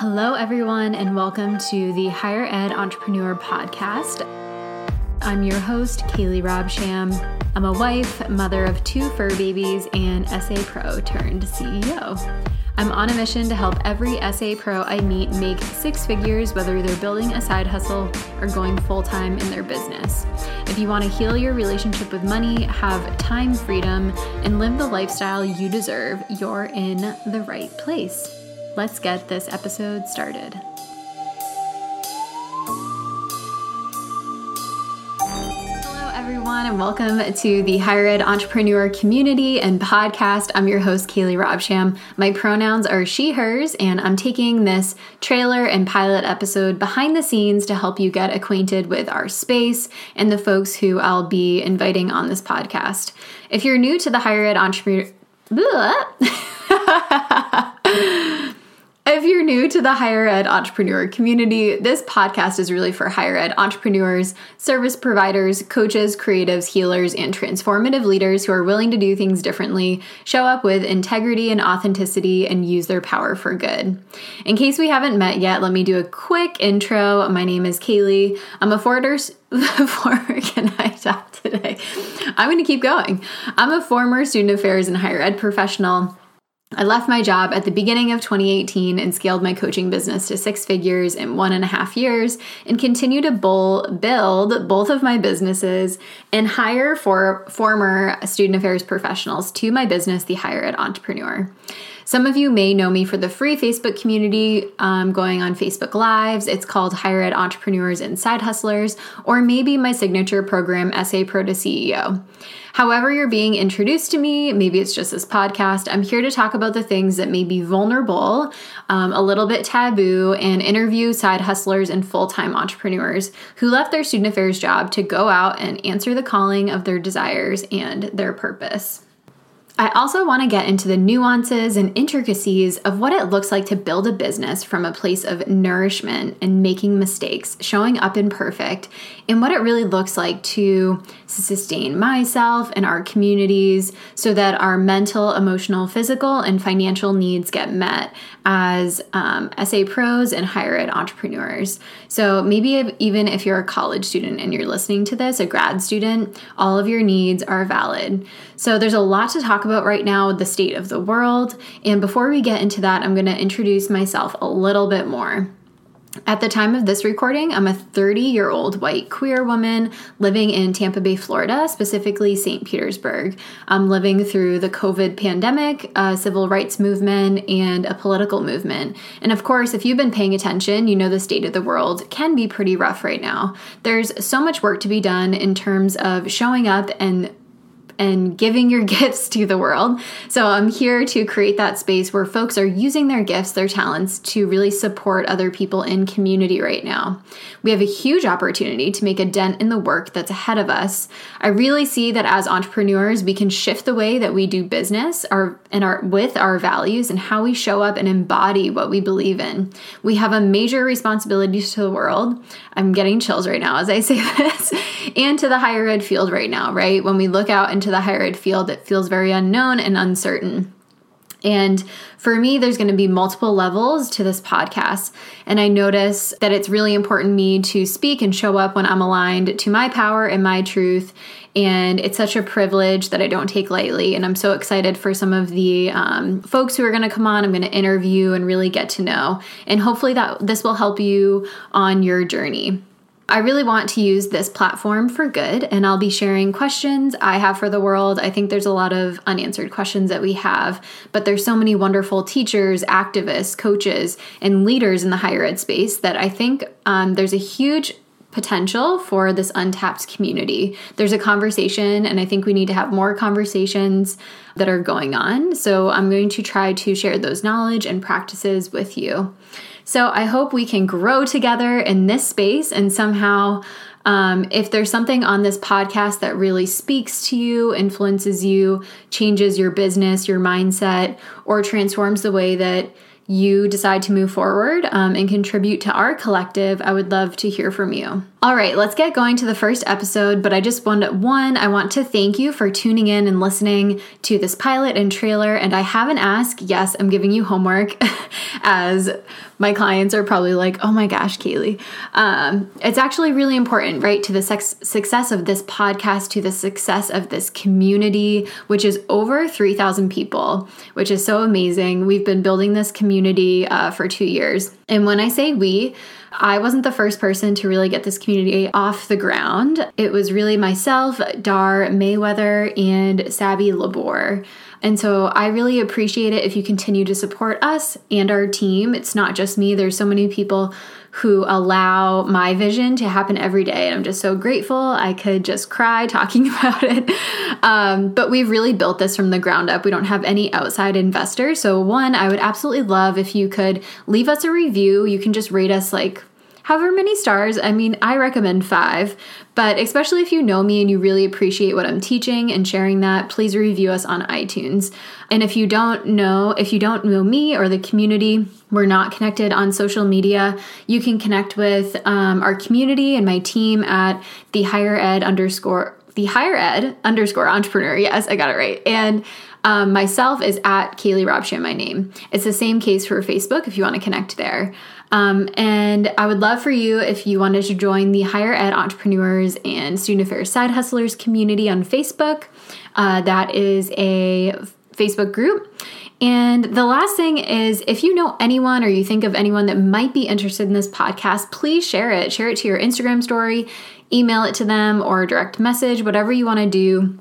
Hello, everyone, and welcome to the Higher Ed Entrepreneur Podcast. I'm your host, Kayley Robsham. I'm a wife, mother of two fur babies, and SA Pro turned CEO. I'm on a mission to help every SA Pro I meet make six figures, whether they're building a side hustle or going full time in their business. If you want to heal your relationship with money, have time freedom, and live the lifestyle you deserve, you're in the right place let's get this episode started. Hello, everyone, and welcome to the Higher Ed Entrepreneur Community and Podcast. I'm your host, Kayley Robsham. My pronouns are she, hers, and I'm taking this trailer and pilot episode behind the scenes to help you get acquainted with our space and the folks who I'll be inviting on this podcast. If you're new to the Higher Ed Entrepreneur, If you're new to the higher ed entrepreneur community, this podcast is really for higher ed entrepreneurs, service providers, coaches, creatives, healers, and transformative leaders who are willing to do things differently, show up with integrity and authenticity, and use their power for good. In case we haven't met yet, let me do a quick intro. My name is Kayley. I'm a forwarder. former can I talk today? I'm going to keep going. I'm a former student affairs and higher ed professional. I left my job at the beginning of 2018 and scaled my coaching business to six figures in one and a half years and continue to bull, build both of my businesses and hire for former student affairs professionals to my business, The Higher Ed Entrepreneur. Some of you may know me for the free Facebook community um, going on Facebook Lives. It's called Higher Ed Entrepreneurs and Side Hustlers, or maybe my signature program, SA Pro to CEO. However, you're being introduced to me, maybe it's just this podcast, I'm here to talk about the things that may be vulnerable, um, a little bit taboo, and interview side hustlers and full time entrepreneurs who left their student affairs job to go out and answer the calling of their desires and their purpose. I also want to get into the nuances and intricacies of what it looks like to build a business from a place of nourishment and making mistakes, showing up imperfect, and what it really looks like to sustain myself and our communities so that our mental, emotional, physical, and financial needs get met as um, SA pros and higher ed entrepreneurs. So maybe if, even if you're a college student and you're listening to this, a grad student, all of your needs are valid. So there's a lot to talk about right now the state of the world. And before we get into that, I'm going to introduce myself a little bit more. At the time of this recording, I'm a 30 year old white queer woman living in Tampa Bay, Florida, specifically St. Petersburg. I'm living through the COVID pandemic, a civil rights movement, and a political movement. And of course, if you've been paying attention, you know the state of the world can be pretty rough right now. There's so much work to be done in terms of showing up and and giving your gifts to the world. So I'm here to create that space where folks are using their gifts, their talents to really support other people in community right now. We have a huge opportunity to make a dent in the work that's ahead of us. I really see that as entrepreneurs, we can shift the way that we do business our and our with our values and how we show up and embody what we believe in. We have a major responsibility to the world. I'm getting chills right now as I say this, and to the higher ed field right now, right? When we look out into into the higher ed field, it feels very unknown and uncertain. And for me, there's going to be multiple levels to this podcast. And I notice that it's really important me to speak and show up when I'm aligned to my power and my truth. And it's such a privilege that I don't take lightly. And I'm so excited for some of the um, folks who are going to come on. I'm going to interview and really get to know. And hopefully, that this will help you on your journey. I really want to use this platform for good, and I'll be sharing questions I have for the world. I think there's a lot of unanswered questions that we have, but there's so many wonderful teachers, activists, coaches, and leaders in the higher ed space that I think um, there's a huge potential for this untapped community. There's a conversation, and I think we need to have more conversations that are going on. So I'm going to try to share those knowledge and practices with you. So I hope we can grow together in this space and somehow. Um, if there's something on this podcast that really speaks to you, influences you, changes your business, your mindset, or transforms the way that you decide to move forward um, and contribute to our collective, I would love to hear from you. All right, let's get going to the first episode. But I just want to, one, I want to thank you for tuning in and listening to this pilot and trailer. And I have an ask. Yes, I'm giving you homework, as my clients are probably like, oh my gosh, Kayley. Um, it's actually really important, right, to the sex- success of this podcast, to the success of this community, which is over 3,000 people, which is so amazing. We've been building this community uh, for two years. And when I say we, I wasn't the first person to really get this community off the ground. It was really myself, Dar Mayweather, and Sabby Labor. And so I really appreciate it if you continue to support us and our team. It's not just me, there's so many people who allow my vision to happen every day. And I'm just so grateful. I could just cry talking about it. Um, but we've really built this from the ground up. We don't have any outside investors. So, one, I would absolutely love if you could leave us a review. You can just rate us like however many stars. I mean, I recommend five, but especially if you know me and you really appreciate what I'm teaching and sharing that, please review us on iTunes. And if you don't know, if you don't know me or the community, we're not connected on social media, you can connect with um, our community and my team at the higher ed underscore the higher ed underscore entrepreneur. Yes, I got it right. And um, myself is at Kayley Robsham, my name. It's the same case for Facebook if you want to connect there. Um, and I would love for you if you wanted to join the higher ed entrepreneurs and student affairs side hustlers community on Facebook. Uh, that is a Facebook group. And the last thing is if you know anyone or you think of anyone that might be interested in this podcast, please share it. Share it to your Instagram story, email it to them, or direct message, whatever you want to do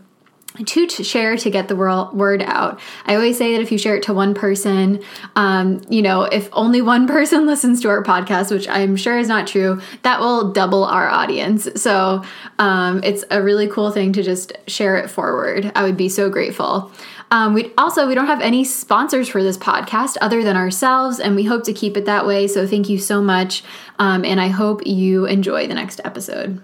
to, share to get the word out. I always say that if you share it to one person, um, you know, if only one person listens to our podcast, which I'm sure is not true, that will double our audience. So um, it's a really cool thing to just share it forward. I would be so grateful. Um, we also we don't have any sponsors for this podcast other than ourselves, and we hope to keep it that way. So thank you so much, um, and I hope you enjoy the next episode.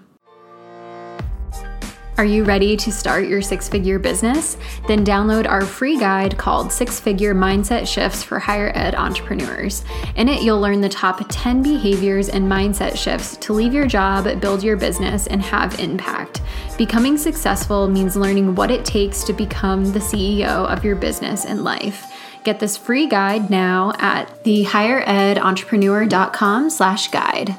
Are you ready to start your six figure business? Then download our free guide called Six Figure Mindset Shifts for Higher Ed Entrepreneurs. In it, you'll learn the top 10 behaviors and mindset shifts to leave your job, build your business, and have impact. Becoming successful means learning what it takes to become the CEO of your business and life. Get this free guide now at thehigheredentrepreneur.com slash guide.